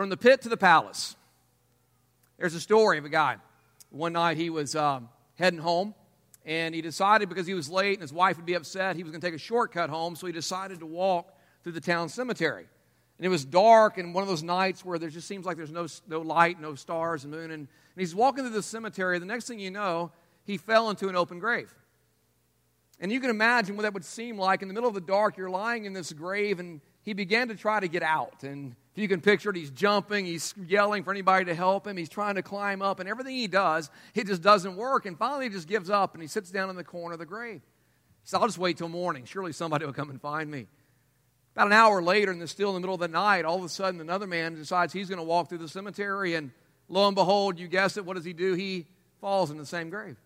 From the pit to the palace. There's a story of a guy. One night he was um, heading home, and he decided because he was late and his wife would be upset, he was going to take a shortcut home, so he decided to walk through the town cemetery. And it was dark, and one of those nights where there just seems like there's no, no light, no stars and moon. And, and he's walking through the cemetery. The next thing you know, he fell into an open grave. And you can imagine what that would seem like. In the middle of the dark, you're lying in this grave, and he began to try to get out. And if you can picture it, he's jumping, he's yelling for anybody to help him, he's trying to climb up, and everything he does, it just doesn't work. And finally, he just gives up and he sits down in the corner of the grave. He says, I'll just wait till morning. Surely somebody will come and find me. About an hour later, and still in the middle of the night, all of a sudden another man decides he's going to walk through the cemetery, and lo and behold, you guessed it, what does he do? He falls in the same grave.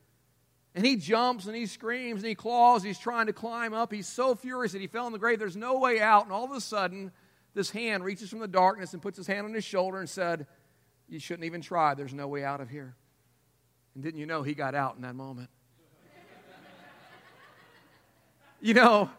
And he jumps and he screams and he claws. He's trying to climb up. He's so furious that he fell in the grave. There's no way out. And all of a sudden, this hand reaches from the darkness and puts his hand on his shoulder and said, You shouldn't even try. There's no way out of here. And didn't you know he got out in that moment? you know,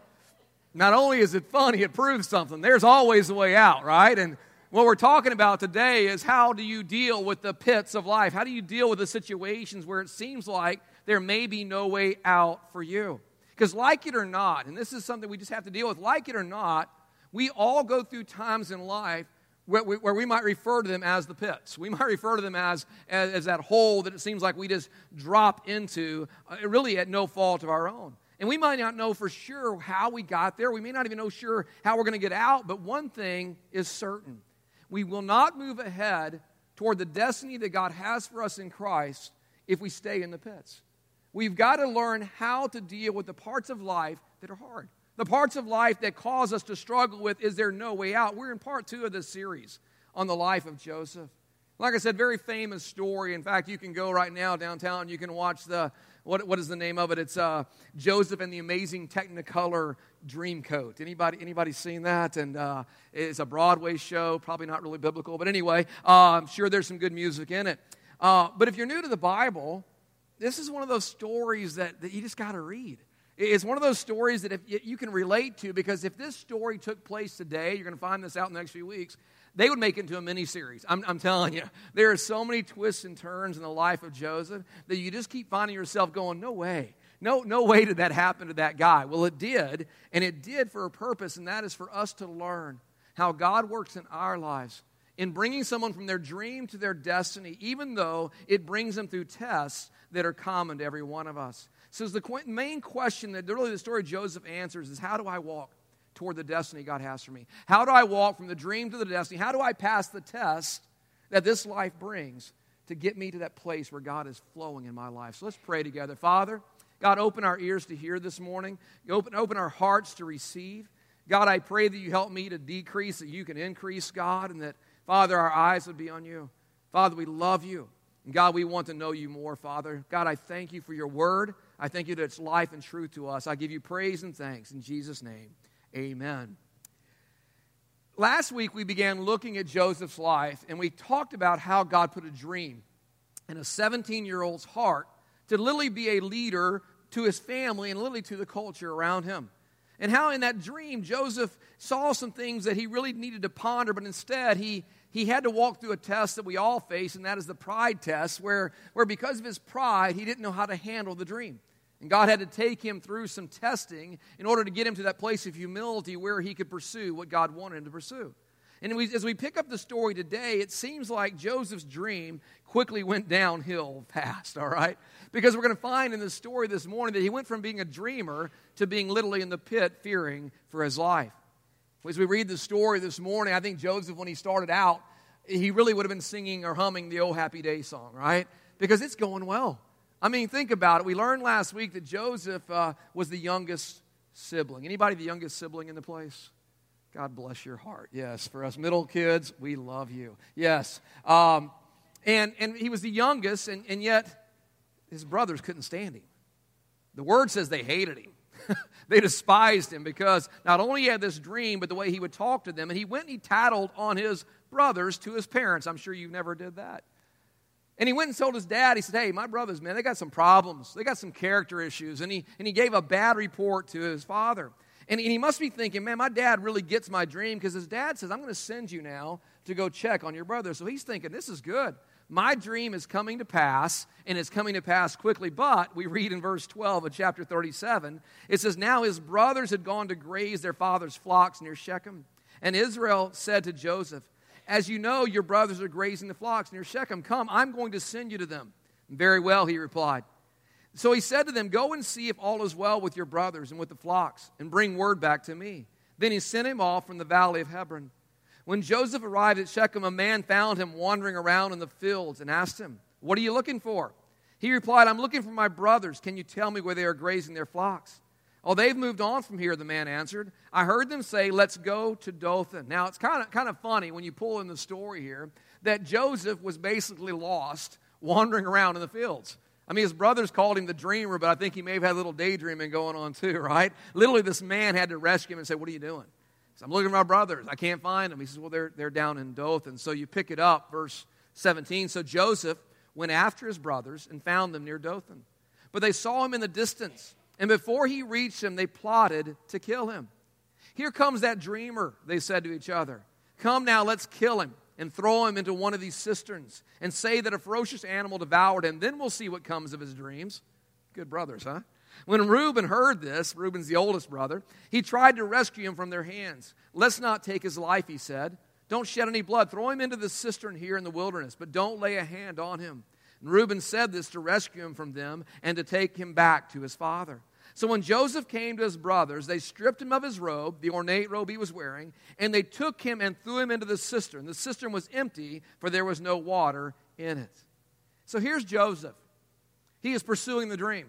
not only is it funny, it proves something. There's always a way out, right? And what we're talking about today is how do you deal with the pits of life? How do you deal with the situations where it seems like there may be no way out for you? Because, like it or not, and this is something we just have to deal with, like it or not, we all go through times in life where we, where we might refer to them as the pits. We might refer to them as, as, as that hole that it seems like we just drop into, uh, really at no fault of our own. And we might not know for sure how we got there. We may not even know sure how we're going to get out, but one thing is certain. We will not move ahead toward the destiny that God has for us in Christ if we stay in the pits. We've got to learn how to deal with the parts of life that are hard. The parts of life that cause us to struggle with is there no way out? We're in part two of this series on the life of Joseph. Like I said, very famous story. In fact, you can go right now downtown. You can watch the what, what is the name of it? It's uh, Joseph and the Amazing Technicolor Dreamcoat. Anybody anybody seen that? And uh, it's a Broadway show. Probably not really biblical, but anyway, uh, I'm sure there's some good music in it. Uh, but if you're new to the Bible, this is one of those stories that, that you just got to read. It's one of those stories that if you can relate to because if this story took place today, you're going to find this out in the next few weeks they would make it into a mini series. I'm, I'm telling you, there are so many twists and turns in the life of Joseph that you just keep finding yourself going, no way. No, no way did that happen to that guy. Well, it did, and it did for a purpose, and that is for us to learn how God works in our lives in bringing someone from their dream to their destiny, even though it brings them through tests that are common to every one of us. So, the main question that really the story of Joseph answers is how do I walk? toward the destiny God has for me? How do I walk from the dream to the destiny? How do I pass the test that this life brings to get me to that place where God is flowing in my life? So let's pray together. Father, God, open our ears to hear this morning. Open, open our hearts to receive. God, I pray that you help me to decrease, that you can increase, God, and that, Father, our eyes would be on you. Father, we love you. And God, we want to know you more, Father. God, I thank you for your word. I thank you that it's life and truth to us. I give you praise and thanks in Jesus' name. Amen. Last week, we began looking at Joseph's life, and we talked about how God put a dream in a 17 year old's heart to literally be a leader to his family and literally to the culture around him. And how in that dream, Joseph saw some things that he really needed to ponder, but instead he, he had to walk through a test that we all face, and that is the pride test, where, where because of his pride, he didn't know how to handle the dream. And God had to take him through some testing in order to get him to that place of humility where he could pursue what God wanted him to pursue. And we, as we pick up the story today, it seems like Joseph's dream quickly went downhill fast, all right? Because we're going to find in the story this morning that he went from being a dreamer to being literally in the pit fearing for his life. As we read the story this morning, I think Joseph, when he started out, he really would have been singing or humming the Oh Happy Day song, right? Because it's going well. I mean, think about it. We learned last week that Joseph uh, was the youngest sibling. Anybody the youngest sibling in the place? God bless your heart. Yes, for us middle kids, we love you. Yes. Um, and, and he was the youngest, and, and yet his brothers couldn't stand him. The word says they hated him. they despised him because not only he had this dream, but the way he would talk to them. And he went and he tattled on his brothers to his parents. I'm sure you never did that. And he went and told his dad, he said, Hey, my brothers, man, they got some problems. They got some character issues. And he, and he gave a bad report to his father. And, and he must be thinking, Man, my dad really gets my dream because his dad says, I'm going to send you now to go check on your brother. So he's thinking, this is good. My dream is coming to pass, and it's coming to pass quickly. But we read in verse 12 of chapter 37, it says, Now his brothers had gone to graze their father's flocks near Shechem. And Israel said to Joseph, As you know, your brothers are grazing the flocks near Shechem. Come, I'm going to send you to them. Very well, he replied. So he said to them, Go and see if all is well with your brothers and with the flocks, and bring word back to me. Then he sent him off from the valley of Hebron. When Joseph arrived at Shechem, a man found him wandering around in the fields and asked him, What are you looking for? He replied, I'm looking for my brothers. Can you tell me where they are grazing their flocks? Oh, they've moved on from here, the man answered. I heard them say, Let's go to Dothan. Now, it's kind of, kind of funny when you pull in the story here that Joseph was basically lost wandering around in the fields. I mean, his brothers called him the dreamer, but I think he may have had a little daydreaming going on too, right? Literally, this man had to rescue him and say, What are you doing? I'm looking for my brothers. I can't find them. He says, Well, they're, they're down in Dothan. So you pick it up, verse 17. So Joseph went after his brothers and found them near Dothan. But they saw him in the distance, and before he reached them, they plotted to kill him. Here comes that dreamer, they said to each other. Come now, let's kill him and throw him into one of these cisterns and say that a ferocious animal devoured him. Then we'll see what comes of his dreams. Good brothers, huh? When Reuben heard this, Reuben's the oldest brother, he tried to rescue him from their hands. Let's not take his life, he said. Don't shed any blood. Throw him into the cistern here in the wilderness, but don't lay a hand on him. And Reuben said this to rescue him from them and to take him back to his father. So when Joseph came to his brothers, they stripped him of his robe, the ornate robe he was wearing, and they took him and threw him into the cistern. The cistern was empty, for there was no water in it. So here's Joseph. He is pursuing the dream.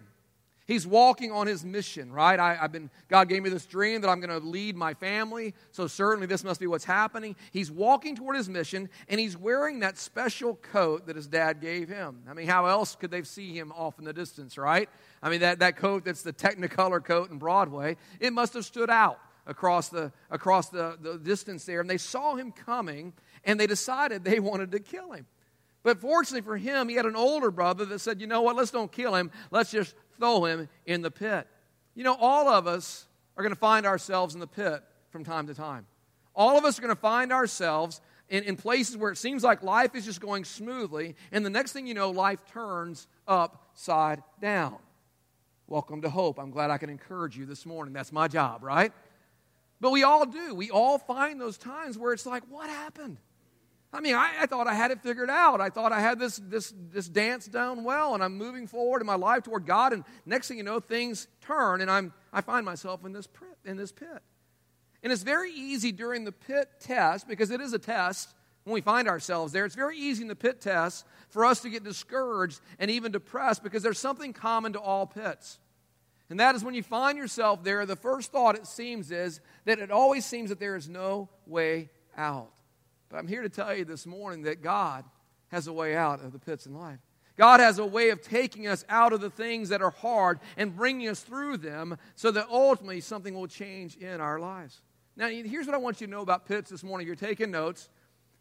He's walking on his mission, right? I, have been, God gave me this dream that I'm going to lead my family, so certainly this must be what's happening. He's walking toward his mission, and he's wearing that special coat that his dad gave him. I mean, how else could they see him off in the distance, right? I mean, that, that coat that's the Technicolor coat in Broadway, it must have stood out across the, across the, the distance there. And they saw him coming, and they decided they wanted to kill him. But fortunately for him, he had an older brother that said, you know what, let's don't kill him. Let's just throw him in the pit. You know, all of us are going to find ourselves in the pit from time to time. All of us are going to find ourselves in, in places where it seems like life is just going smoothly, and the next thing you know, life turns upside down. Welcome to hope. I'm glad I can encourage you this morning. That's my job, right? But we all do. We all find those times where it's like, what happened? I mean, I, I, thought I had it figured out. I thought I had this, this, this dance down well, and I'm moving forward in my life toward God. And next thing you know, things turn, and I'm, I find myself in this, in this pit. And it's very easy during the pit test, because it is a test when we find ourselves there. It's very easy in the pit test for us to get discouraged and even depressed because there's something common to all pits. And that is when you find yourself there, the first thought it seems is that it always seems that there is no way out. But I'm here to tell you this morning that God has a way out of the pits in life. God has a way of taking us out of the things that are hard and bringing us through them so that ultimately something will change in our lives. Now, here's what I want you to know about pits this morning. You're taking notes.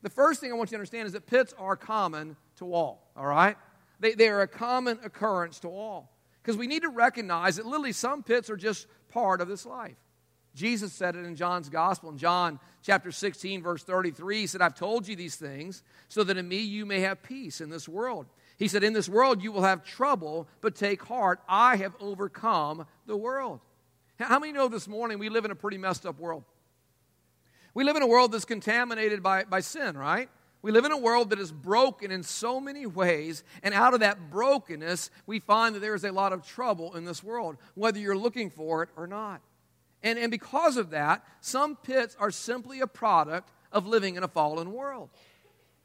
The first thing I want you to understand is that pits are common to all, all right? They, they are a common occurrence to all. Because we need to recognize that literally some pits are just part of this life. Jesus said it in John's gospel. In John chapter 16, verse 33, he said, I've told you these things so that in me you may have peace in this world. He said, In this world you will have trouble, but take heart. I have overcome the world. How many know this morning we live in a pretty messed up world? We live in a world that's contaminated by, by sin, right? We live in a world that is broken in so many ways, and out of that brokenness, we find that there is a lot of trouble in this world, whether you're looking for it or not. And, and because of that, some pits are simply a product of living in a fallen world.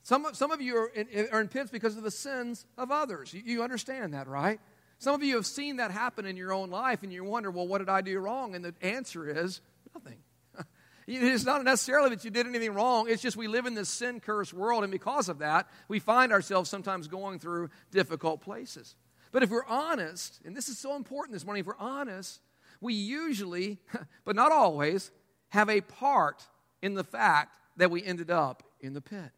Some, some of you are in, are in pits because of the sins of others. You, you understand that, right? Some of you have seen that happen in your own life, and you wonder, well, what did I do wrong? And the answer is nothing. It's not necessarily that you did anything wrong. It's just we live in this sin cursed world, and because of that, we find ourselves sometimes going through difficult places. But if we're honest, and this is so important this morning, if we're honest, we usually, but not always, have a part in the fact that we ended up in the pit.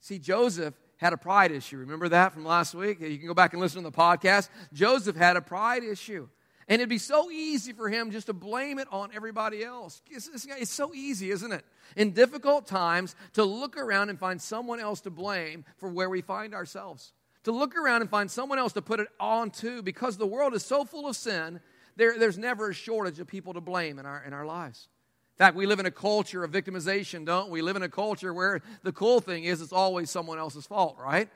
See, Joseph had a pride issue. Remember that from last week? You can go back and listen to the podcast. Joseph had a pride issue. And it'd be so easy for him just to blame it on everybody else. It's, it's, so easy, isn't it? In difficult times, to look around and find someone else to blame for where we find ourselves. To look around and find someone else to put it on to because the world is so full of sin, there, there's never a shortage of people to blame in our, in our lives. In fact, we live in a culture of victimization, don't we? We live in a culture where the cool thing is it's always someone else's fault, right?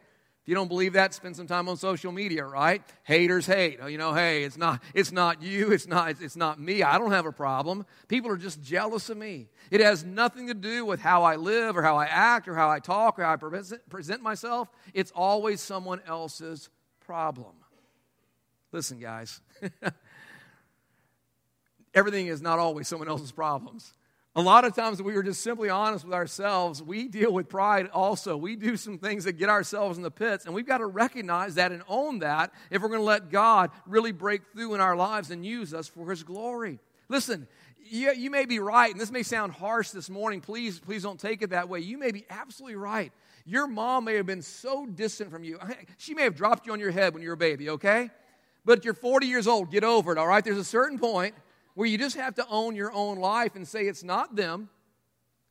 If you don't believe that, spend some time on social media, right? Haters hate. Oh, you know, hey, it's not, it's not you, it's not, it's not me. I don't have a problem. People are just jealous of me. It has nothing to do with how I live or how I act or how I talk or how I present myself. It's always someone else's problem. Listen, guys. Everything is not always someone else's problems. A lot of times, we are just simply honest with ourselves. We deal with pride also. We do some things that get ourselves in the pits, and we've got to recognize that and own that if we're going to let God really break through in our lives and use us for His glory. Listen, you, you may be right, and this may sound harsh this morning. Please, please don't take it that way. You may be absolutely right. Your mom may have been so distant from you. She may have dropped you on your head when you were a baby, okay? But you're 40 years old. Get over it, all right? There's a certain point where you just have to own your own life and say it's not them,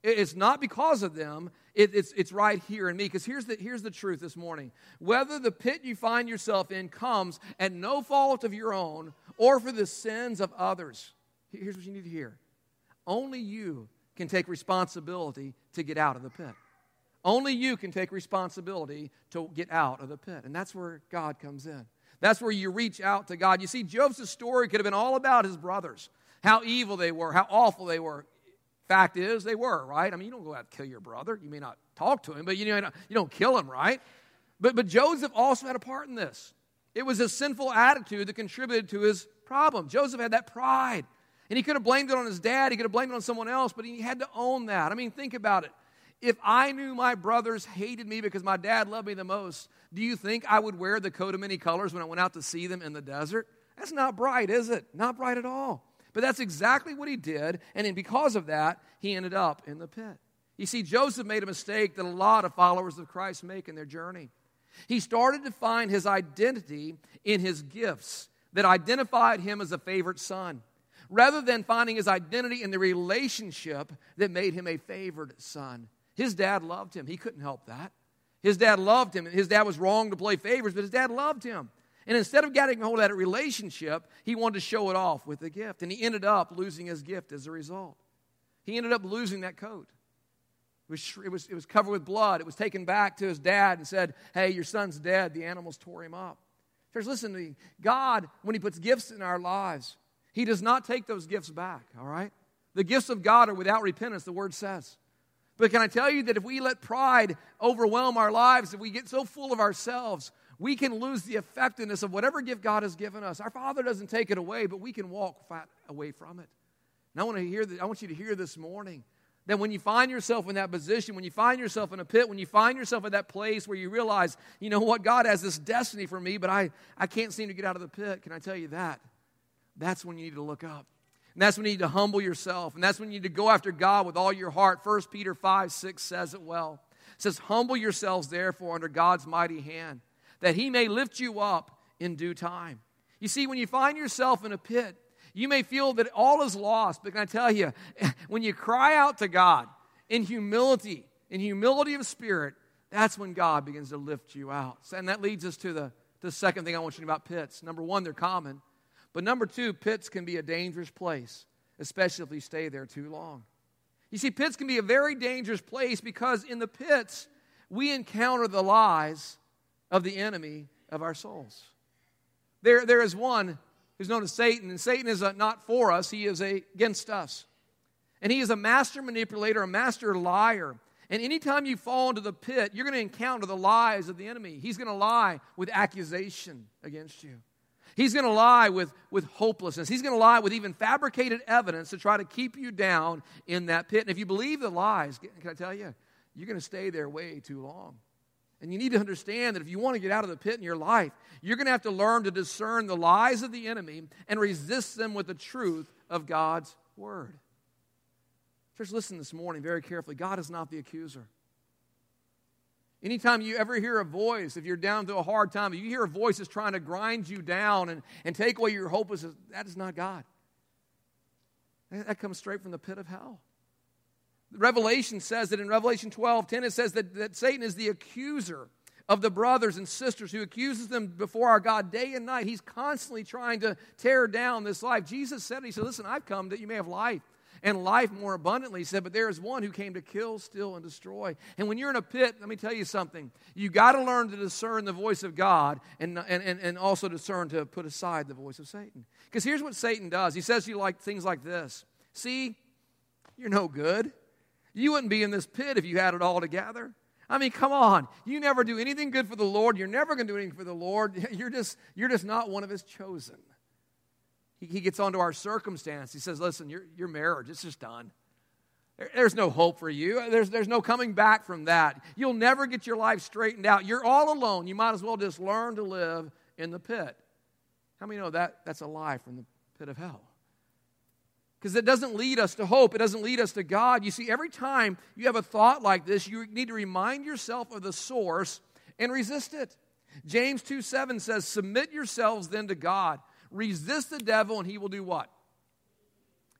it's not because of them, it, it's, it's right here in me. Because here's the, here's the truth this morning whether the pit you find yourself in comes at no fault of your own or for the sins of others, here's what you need to hear only you can take responsibility to get out of the pit. Only you can take responsibility to get out of the pit. And that's where God comes in. That's where you reach out to God. You see, Joseph's story could have been all about his brothers, how evil they were, how awful they were. Fact is, they were, right? I mean, you don't go out and kill your brother. You may not talk to him, but you, know, you don't kill him, right? But, but Joseph also had a part in this. It was his sinful attitude that contributed to his problem. Joseph had that pride. And he could have blamed it on his dad, he could have blamed it on someone else, but he had to own that. I mean, think about it. If I knew my brothers hated me because my dad loved me the most, do you think I would wear the coat of many colors when I went out to see them in the desert? That's not bright, is it? Not bright at all. But that's exactly what he did, and because of that, he ended up in the pit. You see, Joseph made a mistake that a lot of followers of Christ make in their journey. He started to find his identity in his gifts that identified him as a favorite son, rather than finding his identity in the relationship that made him a favored son. His dad loved him. He couldn't help that. His dad loved him. His dad was wrong to play favors, but his dad loved him. And instead of getting hold of that relationship, he wanted to show it off with a gift. And he ended up losing his gift as a result. He ended up losing that coat. It was, it, was, it was covered with blood. It was taken back to his dad and said, Hey, your son's dead. The animals tore him up. Friends, listen to me. God, when he puts gifts in our lives, he does not take those gifts back, all right? The gifts of God are without repentance, the word says. But can I tell you that if we let pride overwhelm our lives, if we get so full of ourselves, we can lose the effectiveness of whatever gift God has given us. Our Father doesn't take it away, but we can walk away from it. And I want to hear that, I want you to hear this morning that when you find yourself in that position, when you find yourself in a pit, when you find yourself at that place where you realize, you know what, God has this destiny for me, but I, I can't seem to get out of the pit, can I tell you that? That's when you need to look up. And that's when you need to humble yourself. And that's when you need to go after God with all your heart. 1 Peter 5 6 says it well. It says, Humble yourselves, therefore, under God's mighty hand, that he may lift you up in due time. You see, when you find yourself in a pit, you may feel that all is lost. But can I tell you, when you cry out to God in humility, in humility of spirit, that's when God begins to lift you out. And that leads us to the, the second thing I want you to know about pits. Number one, they're common. But number two, pits can be a dangerous place, especially if you stay there too long. You see, pits can be a very dangerous place because in the pits, we encounter the lies of the enemy of our souls. There, there is one who's known as Satan, and Satan is not for us, he is a, against us. And he is a master manipulator, a master liar. And anytime you fall into the pit, you're going to encounter the lies of the enemy. He's going to lie with accusation against you. He's going to lie with, with hopelessness. He's going to lie with even fabricated evidence to try to keep you down in that pit. And if you believe the lies, can I tell you, you're going to stay there way too long. And you need to understand that if you want to get out of the pit in your life, you're going to have to learn to discern the lies of the enemy and resist them with the truth of God's word. Church, listen this morning very carefully. God is not the accuser. Anytime you ever hear a voice, if you're down to a hard time, if you hear a voice that's trying to grind you down and, and take away your hope, that is not God. That comes straight from the pit of hell. Revelation says that in Revelation 12 10, it says that, that Satan is the accuser of the brothers and sisters who accuses them before our God day and night. He's constantly trying to tear down this life. Jesus said, He said, Listen, I've come that you may have life and life more abundantly. He said, But there is one who came to kill, steal, and destroy. And when you're in a pit, let me tell you something. You got to learn to discern the voice of God and, and, and, and also discern to put aside the voice of Satan. Because here's what Satan does He says to you like things like this See, you're no good. You wouldn't be in this pit if you had it all together. I mean, come on. You never do anything good for the Lord. You're never going to do anything for the Lord. You're just, you're just not one of his chosen. He, he gets onto our circumstance. He says, listen, your, your marriage, it's just done. There, there's no hope for you. There's, there's no coming back from that. You'll never get your life straightened out. You're all alone. You might as well just learn to live in the pit. How many know that that's a lie from the pit of hell? because it doesn't lead us to hope. It doesn't lead us to God. You see, every time you have a thought like this, you need to remind yourself of the source and resist it. James 2 7 says, Submit yourselves then to God. Resist the devil, and he will do what?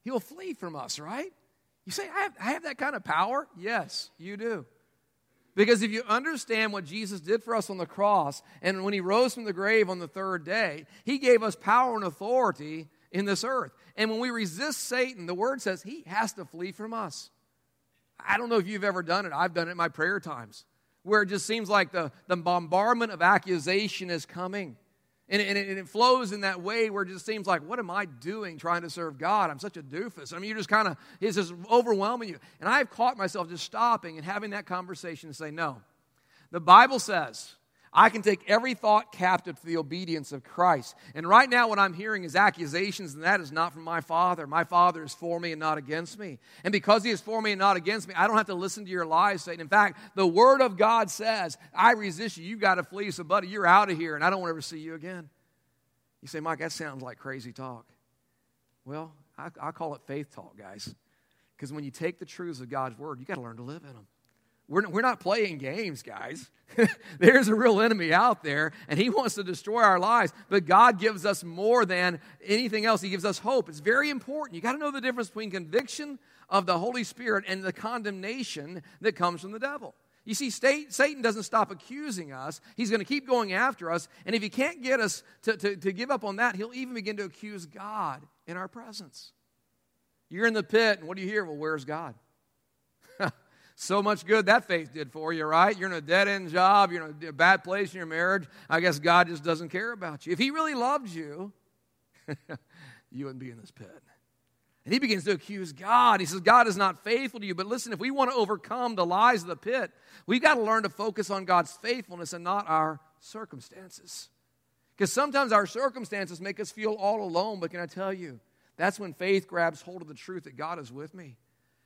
He will flee from us, right? You say, I have, I have that kind of power? Yes, you do. Because if you understand what Jesus did for us on the cross, and when he rose from the grave on the third day, he gave us power and authority in this earth. And when we resist Satan, the word says he has to flee from us. I don't know if you've ever done it. I've done it in my prayer times where it just seems like the, the bombardment of accusation is coming. And it, and, it, flows in that way where it just seems like, what am I doing trying to serve God? I'm such a doofus. I mean, you're just kind of, it's just overwhelming you. And I've caught myself just stopping and having that conversation and say, no. The Bible says I can take every thought captive to the obedience of Christ. And right now, what I'm hearing is accusations, and that is not from my Father. My Father is for me and not against me. And because He is for me and not against me, I don't have to listen to your lies, Satan. In fact, the Word of God says, I resist you. You've got to flee. So, buddy, you're out of here, and I don't want to ever see you again. You say, Mike, that sounds like crazy talk. Well, I, I call it faith talk, guys. Because when you take the truths of God's Word, you got to learn to live in them. We're, we're not playing games, guys. There's a real enemy out there, and he wants to destroy our lives. But God gives us more than anything else. He gives us hope. It's very important. You got to know the difference between conviction of the Holy Spirit and the condemnation that comes from the devil. You see, Satan doesn't stop accusing us. He's going to keep going after us. And if he can't get us to, to, to give up on that, he'll even begin to accuse God in our presence. You're in the pit, and what do you hear? Well, where's God? So much good that faith did for you, right? You're in a dead end job, you're in a bad place in your marriage. I guess God just doesn't care about you. If He really loved you, you wouldn't be in this pit. And he begins to accuse God. He says, God is not faithful to you. But listen, if we want to overcome the lies of the pit, we've got to learn to focus on God's faithfulness and not our circumstances. Because sometimes our circumstances make us feel all alone. But can I tell you, that's when faith grabs hold of the truth that God is with me.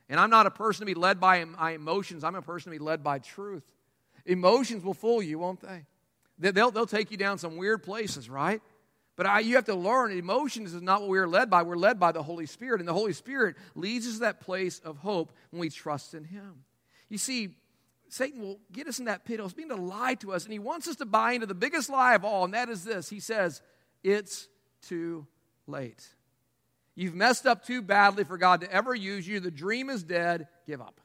And I'm not a person to be led by my emotions, I'm a person to be led by truth. Emotions will fool you, won't they? They'll, they'll take you down some weird places, right? But I, you have to learn emotions is not what we are led by. We're led by the Holy Spirit. And the Holy Spirit leads us to that place of hope when we trust in Him. You see, Satan will get us in that pit. He's being to lie to us, and he wants us to buy into the biggest lie of all, and that is this. He says, It's too late. You've messed up too badly for God to ever use you. The dream is dead. Give up.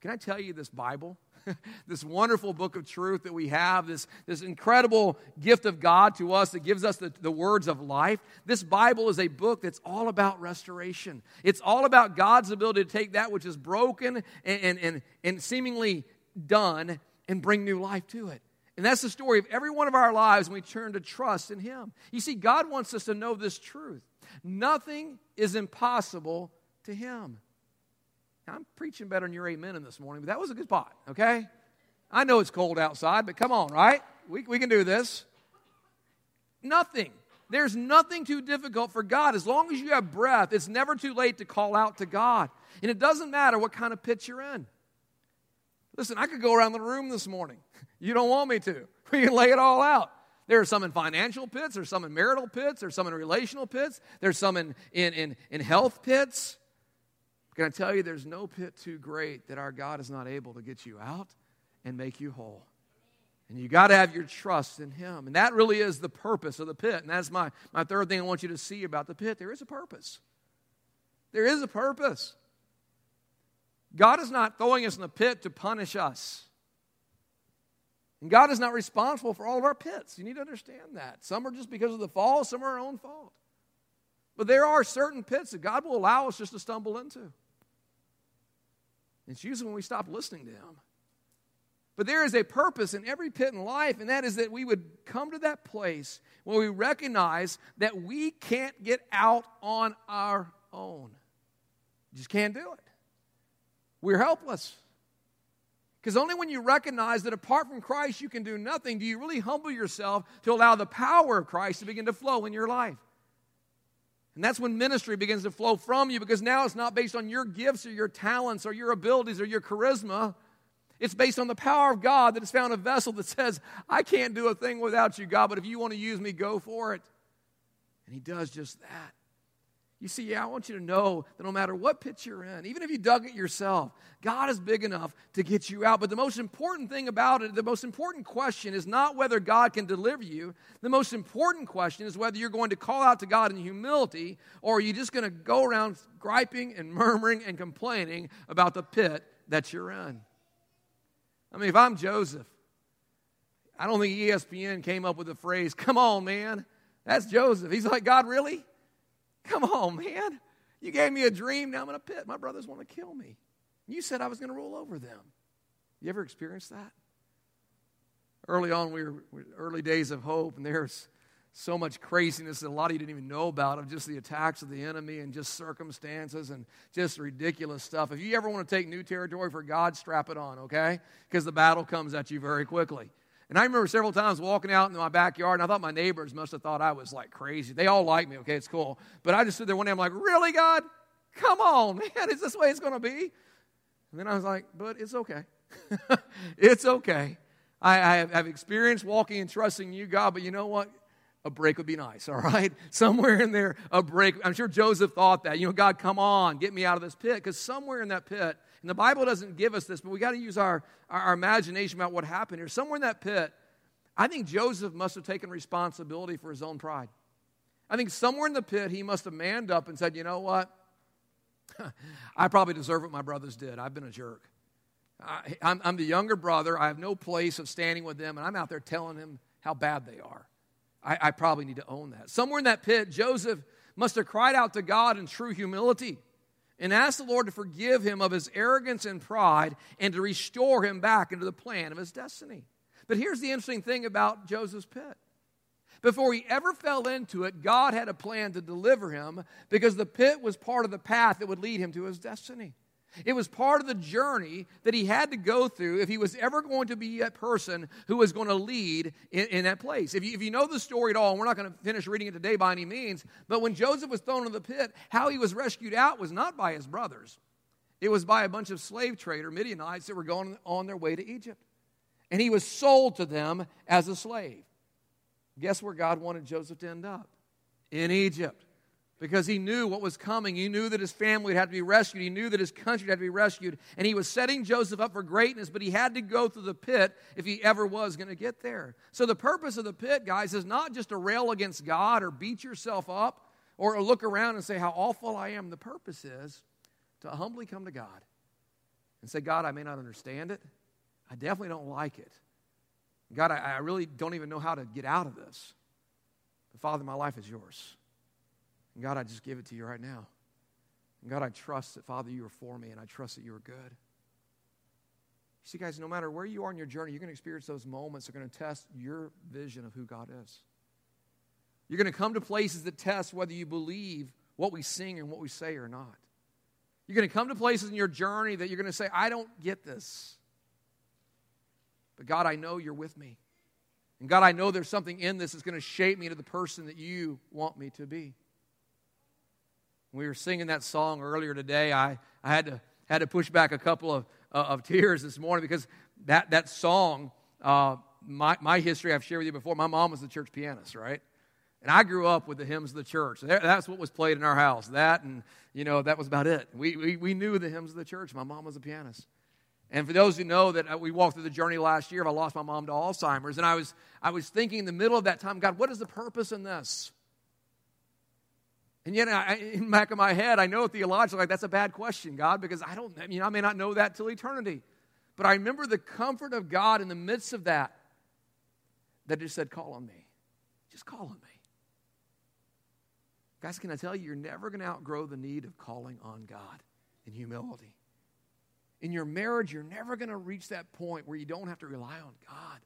Can I tell you this Bible? this wonderful book of truth that we have, this, this incredible gift of God to us that gives us the, the words of life. This Bible is a book that's all about restoration. It's all about God's ability to take that which is broken and, and, and, and seemingly done and bring new life to it. And that's the story of every one of our lives when we turn to trust in Him. You see, God wants us to know this truth. Nothing is impossible to him. Now, I'm preaching better than your amen in this morning, but that was a good spot, okay? I know it's cold outside, but come on, right? We, we can do this. Nothing. There's nothing too difficult for God. As long as you have breath, it's never too late to call out to God. And it doesn't matter what kind of pit you're in. Listen, I could go around the room this morning. You don't want me to. We can lay it all out. There are some in financial pits, there's some in marital pits, there's some in relational pits, there's some in, in, in, in health pits. Can I tell you, there's no pit too great that our God is not able to get you out and make you whole. And you got to have your trust in Him. And that really is the purpose of the pit. And that's my, my third thing I want you to see about the pit. There is a purpose. There is a purpose. God is not throwing us in the pit to punish us. And God is not responsible for all of our pits. You need to understand that. Some are just because of the fall, some are our own fault. But there are certain pits that God will allow us just to stumble into. It's usually when we stop listening to Him. But there is a purpose in every pit in life, and that is that we would come to that place where we recognize that we can't get out on our own. You just can't do it. We're helpless. Because only when you recognize that apart from Christ you can do nothing do you really humble yourself to allow the power of Christ to begin to flow in your life. And that's when ministry begins to flow from you because now it's not based on your gifts or your talents or your abilities or your charisma. It's based on the power of God that has found a vessel that says, I can't do a thing without you, God, but if you want to use me, go for it. And He does just that. You see, yeah, I want you to know that no matter what pit you're in, even if you dug it yourself, God is big enough to get you out. But the most important thing about it, the most important question is not whether God can deliver you. The most important question is whether you're going to call out to God in humility or are you just going to go around griping and murmuring and complaining about the pit that you're in. I mean, if I'm Joseph, I don't think ESPN came up with the phrase, come on, man. That's Joseph. He's like, God, really? Come on, man. You gave me a dream. Now I'm in a pit. My brothers want to kill me. You said I was going to rule over them. You ever experienced that? Early on, we were, early days of hope, and there's so much craziness that a lot of you didn't even know about of just the attacks of the enemy and just circumstances and just ridiculous stuff. If you ever want to take new territory for God, strap it on, okay? Because the battle comes at you very quickly. And I remember several times walking out in my backyard, and I thought my neighbors must have thought I was like crazy. They all like me, okay, it's cool. But I just stood there one day, I'm like, really, God? Come on, man, is this the way it's to be? And then I was like, but it's okay. it's okay. I, I have experienced walking and trusting you, God, but you know what? a break would be nice, all right? Somewhere in there, a break. I'm sure Joseph thought that. You know, God, come on, get me out of this pit. Because somewhere in that pit, and the Bible doesn't give us this, but we got to use our, our, our, imagination about what happened here. Somewhere in that pit, I think Joseph must have taken responsibility for his own pride. I think somewhere in the pit, he must have manned up and said, you know what? I probably deserve what my brothers did. I've been a jerk. I, I'm, I'm the younger brother. I have no place of standing with them, and I'm out there telling them how bad they are. I, I probably need to own that. Somewhere in that pit, Joseph must have cried out to God in true humility and asked the Lord to forgive him of his arrogance and pride and to restore him back into the plan of his destiny. But here's the interesting thing about Joseph's pit. Before he ever fell into it, God had a plan to deliver him because the pit was part of the path that would lead him to his destiny. It was part of the journey that he had to go through if he was ever going to be a person who was going to lead in, in that place. If you, if you know the story at all, and we're not going to finish reading it today by any means, but when Joseph was thrown in the pit, how he was rescued out was not by his brothers, it was by a bunch of slave trader Midianites that were going on their way to Egypt. And he was sold to them as a slave. Guess where God wanted Joseph to end up? In Egypt because he knew what was coming. He knew that his family have to be rescued. He knew that his country had to be rescued. And he was setting Joseph up for greatness, but he had to go through the pit if he ever was going to get there. So, the purpose of the pit, guys, is not just to rail against God or beat yourself up or look around and say how awful I am. The purpose is to humbly come to God and say, God, I may not understand it. I definitely don't like it. God, I, I really don't even know how to get out of this. But, Father, my life is yours. And God, I just give it to you right now. And God, I trust that, Father, you are for me, and I trust that you are good. You see, guys, no matter where you are in your journey, you're going to experience those moments that are going to test your vision of who God is. You're going to come to places that test whether you believe what we sing and what we say or not. You're going to come to places in your journey that you're going to say, I don't get this. But God, I know you're with me. And God, I know there's something in this that's going to shape me to the person that you want me to be we were singing that song earlier today, I, I had, to, had to push back a couple of, uh, of tears this morning because that, that song, uh, my, my history I've shared with you before, my mom was a church pianist, right? And I grew up with the hymns of the church. That's what was played in our house. That and, you know, that was about it. We, we, we knew the hymns of the church. My mom was a pianist. And for those who know that uh, we walked through the journey last year, I lost my mom to Alzheimer's, and I was, I was thinking in the middle of that time, God, what is the purpose in this? And yet, I, in the back of my head, I know theologically, like, that's a bad question, God, because I don't, I mean, I may not know that till eternity. But I remember the comfort of God in the midst of that, that just said, call on me. Just call on me. Guys, can I tell you, you're never going to outgrow the need of calling on God in humility. In your marriage, you're never going to reach that point where you don't have to rely on God.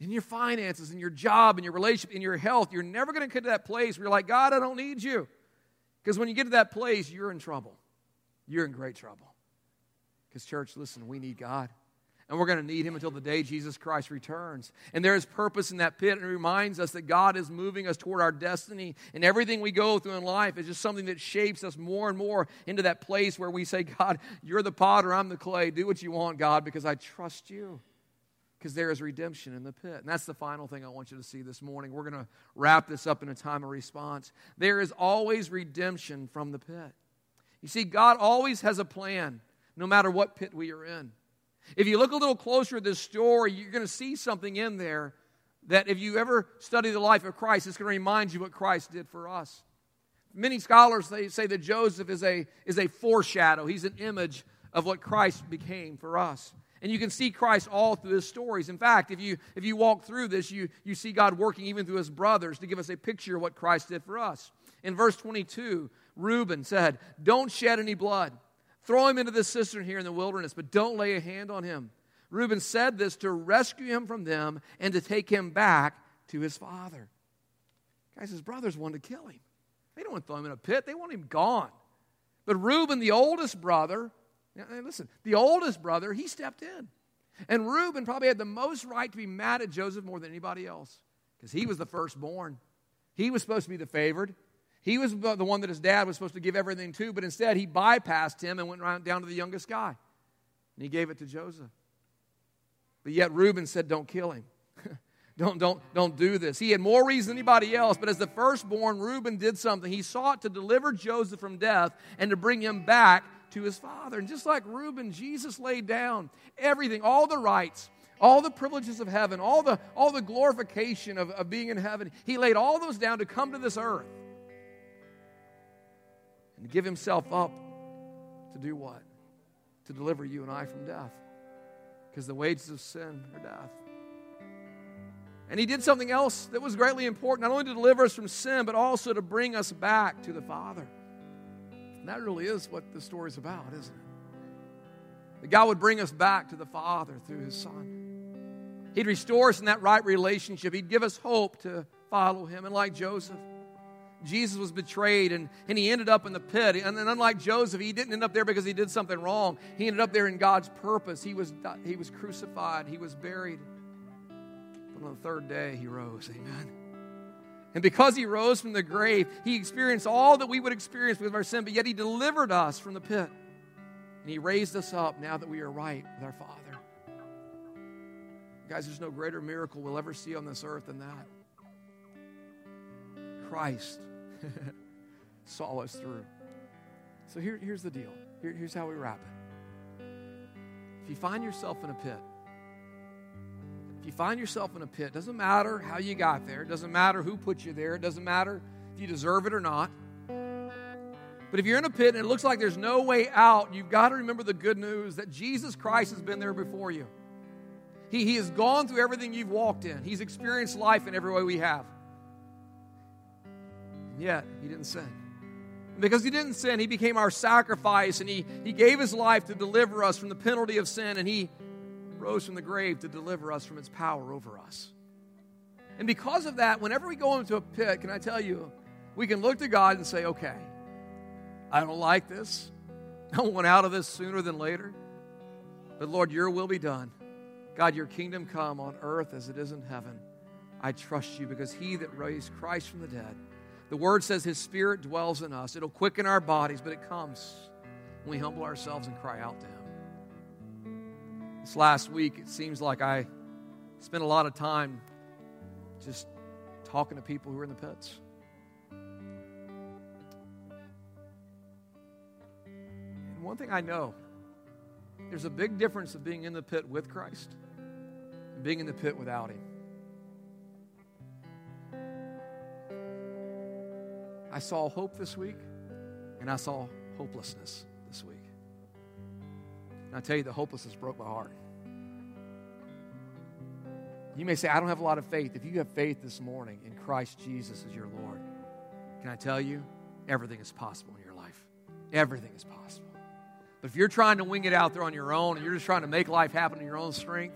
In your finances, in your job, in your relationship, in your health, you're never going to get to that place where you're like, God, I don't need you. Because when you get to that place, you're in trouble. You're in great trouble. Because, church, listen, we need God and we're going to need him until the day Jesus Christ returns. And there is purpose in that pit, and it reminds us that God is moving us toward our destiny. And everything we go through in life is just something that shapes us more and more into that place where we say, God, you're the potter, I'm the clay. Do what you want, God, because I trust you. Because there is redemption in the pit. And that's the final thing I want you to see this morning. We're going to wrap this up in a time of response. There is always redemption from the pit. You see, God always has a plan, no matter what pit we are in. If you look a little closer at this story, you're going to see something in there that if you ever study the life of Christ, it's going to remind you what Christ did for us. Many scholars they say that Joseph is a, is a foreshadow, he's an image of what Christ became for us. And you can see Christ all through his stories. In fact, if you, if you walk through this, you, you see God working even through his brothers to give us a picture of what Christ did for us. In verse 22, Reuben said, Don't shed any blood. Throw him into the cistern here in the wilderness, but don't lay a hand on him. Reuben said this to rescue him from them and to take him back to his father. Guys, his brothers wanted to kill him. They don't want to throw him in a pit, they want him gone. But Reuben, the oldest brother, listen, the oldest brother, he stepped in. And Reuben probably had the most right to be mad at Joseph more than anybody else because he was the firstborn. He was supposed to be the favored. He was the one that his dad was supposed to give everything to, but instead he bypassed him and went down to the youngest guy. And he gave it to Joseph. But yet Reuben said, Don't kill him. don't, don't, don't do this. He had more reason than anybody else, but as the firstborn, Reuben did something. He sought to deliver Joseph from death and to bring him back to his father. And just like Reuben, Jesus laid down everything, all the rights, all the privileges of heaven, all the, all the glorification of, of being in heaven. He laid all those down to come to this earth and give himself up to do what? To deliver you and I from death. Because the wages of sin are death. And he did something else that was greatly important, not only to deliver us from sin, but also to bring us back to the Father. And that really is what the story's about, isn't it? That God would bring us back to the Father through his Son. He'd restore us in that right relationship. He'd give us hope to follow him. And like Joseph, Jesus was betrayed and, and he ended up in the pit. And then, unlike Joseph, he didn't end up there because he did something wrong. He ended up there in God's purpose. He was, he was crucified, he was buried. But on the third day, he rose. Amen. And because he rose from the grave, he experienced all that we would experience with our sin, but yet he delivered us from the pit. And he raised us up now that we are right with our Father. Guys, there's no greater miracle we'll ever see on this earth than that. Christ saw us through. So here, here's the deal. Here, here's how we wrap it. If you find yourself in a pit, if you find yourself in a pit, doesn't matter how you got there, it doesn't matter who put you there, it doesn't matter if you deserve it or not. But if you're in a pit and it looks like there's no way out, you've got to remember the good news that Jesus Christ has been there before you. He, he has gone through everything you've walked in, He's experienced life in every way we have And yet he didn't sin. because he didn't sin, he became our sacrifice and he, he gave his life to deliver us from the penalty of sin and he rose from the grave to deliver us from its power over us. And because of that, whenever we go into a pit, can I tell you, we can look to God and say, okay, I don't like this. I want out of this sooner than later. But Lord, your will be done. God, your kingdom come on earth as it is in heaven. I trust you because he that raised Christ from the dead the word says his spirit dwells in us. It'll quicken our bodies, but it comes when we humble ourselves and cry out to him. This last week, it seems like I spent a lot of time just talking to people who are in the pits. And one thing I know there's a big difference of being in the pit with Christ and being in the pit without Him. I saw hope this week, and I saw hopelessness. And I tell you, the hopelessness broke my heart. You may say, I don't have a lot of faith. If you have faith this morning in Christ Jesus as your Lord, can I tell you, everything is possible in your life. Everything is possible. But if you're trying to wing it out there on your own and you're just trying to make life happen in your own strength,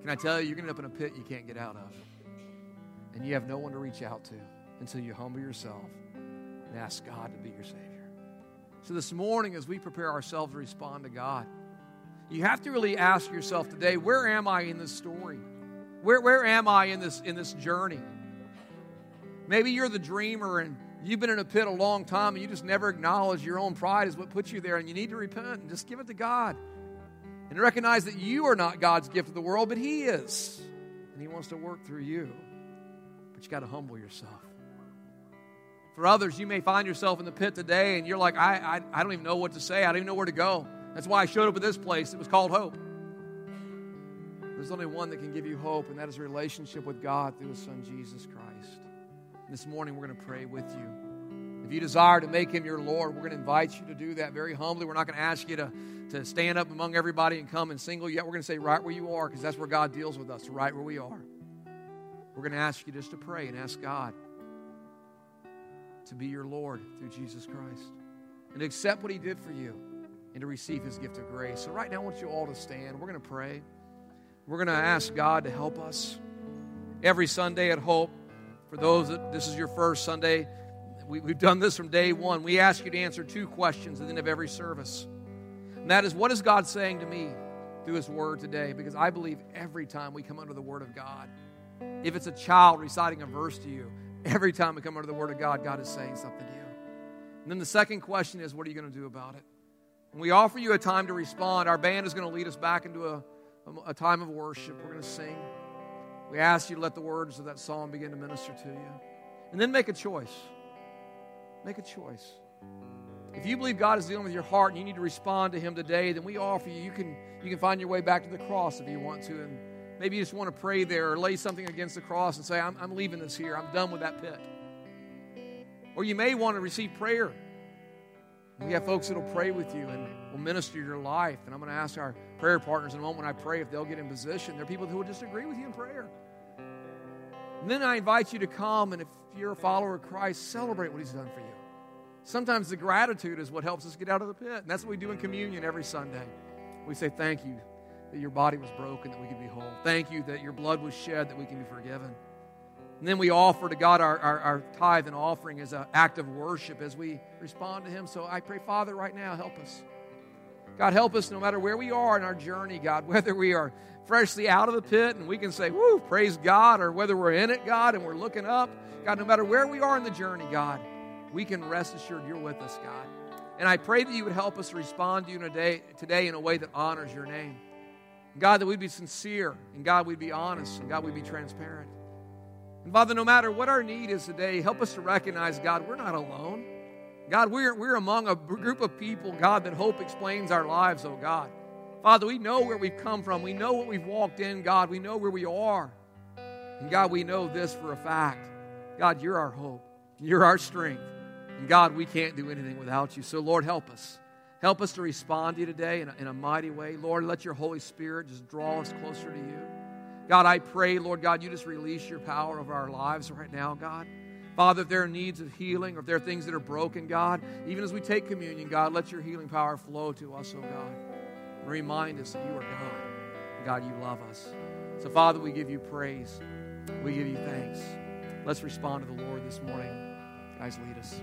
can I tell you, you're going to end up in a pit you can't get out of. And you have no one to reach out to until you humble yourself and ask God to be your Savior. So, this morning, as we prepare ourselves to respond to God, you have to really ask yourself today where am I in this story? Where, where am I in this, in this journey? Maybe you're the dreamer and you've been in a pit a long time and you just never acknowledge your own pride is what puts you there and you need to repent and just give it to God and recognize that you are not God's gift to the world, but He is. And He wants to work through you. But you got to humble yourself. For others, you may find yourself in the pit today and you're like, I, I, I don't even know what to say. I don't even know where to go. That's why I showed up at this place. It was called hope. There's only one that can give you hope, and that is a relationship with God through His Son, Jesus Christ. This morning, we're going to pray with you. If you desire to make Him your Lord, we're going to invite you to do that very humbly. We're not going to ask you to, to stand up among everybody and come and single yet. We're going to say right where you are because that's where God deals with us, right where we are. We're going to ask you just to pray and ask God to be your Lord through Jesus Christ and accept what He did for you and to receive His gift of grace. So, right now, I want you all to stand. We're going to pray. We're going to ask God to help us. Every Sunday at Hope, for those that this is your first Sunday, we, have done this from day one. We ask you to answer two questions at the end of every service. And that is, what is God saying to me through His Word today? Because I believe every time we come under the Word of God, if it's a child reciting a verse to you, every time we come under the Word of God, God is saying something to you. And then the second question is, what are you going to do about it? We offer you a time to respond, our band is going to lead us back into a a time of worship. We're going to sing. We ask you to let the words of that song begin to minister to you. And then make a choice. Make a choice. If you believe God is dealing with your heart and you need to respond to Him today, then we offer you, you can, you can find your way back to the cross if you want to. And maybe you just want to pray there or lay something against the cross and say, I'm, I'm leaving this here. I'm done with that pit. Or you may want to receive prayer. We have folks that will pray with you and will minister your life. And I'm going to ask our prayer partners in a moment when I pray if they'll get in position. There are people who will just agree with you in prayer. And then I invite you to come, and if you're a follower of Christ, celebrate what He's done for you. Sometimes the gratitude is what helps us get out of the pit. And that's what we do in communion every Sunday. We say, Thank you that your body was broken, that we can be whole. Thank you that your blood was shed, that we can be forgiven. And then we offer to God our, our, our tithe and offering as an act of worship as we respond to Him. So I pray, Father, right now, help us. God, help us no matter where we are in our journey, God, whether we are freshly out of the pit and we can say, Woo, praise God, or whether we're in it, God, and we're looking up. God, no matter where we are in the journey, God, we can rest assured you're with us, God. And I pray that you would help us respond to you today, today in a way that honors your name. God, that we'd be sincere, and God, we'd be honest, and God, we'd be transparent. And Father, no matter what our need is today, help us to recognize, God, we're not alone. God, we're, we're among a group of people, God, that hope explains our lives, oh God. Father, we know where we've come from. We know what we've walked in, God. We know where we are. And God, we know this for a fact. God, you're our hope. You're our strength. And God, we can't do anything without you. So, Lord, help us. Help us to respond to you today in a, in a mighty way. Lord, let your Holy Spirit just draw us closer to you. God, I pray, Lord God, you just release your power over our lives right now, God. Father, if there are needs of healing or if there are things that are broken, God, even as we take communion, God, let your healing power flow to us, oh God. Remind us that you are God. God, you love us. So, Father, we give you praise. We give you thanks. Let's respond to the Lord this morning. Guys, lead us.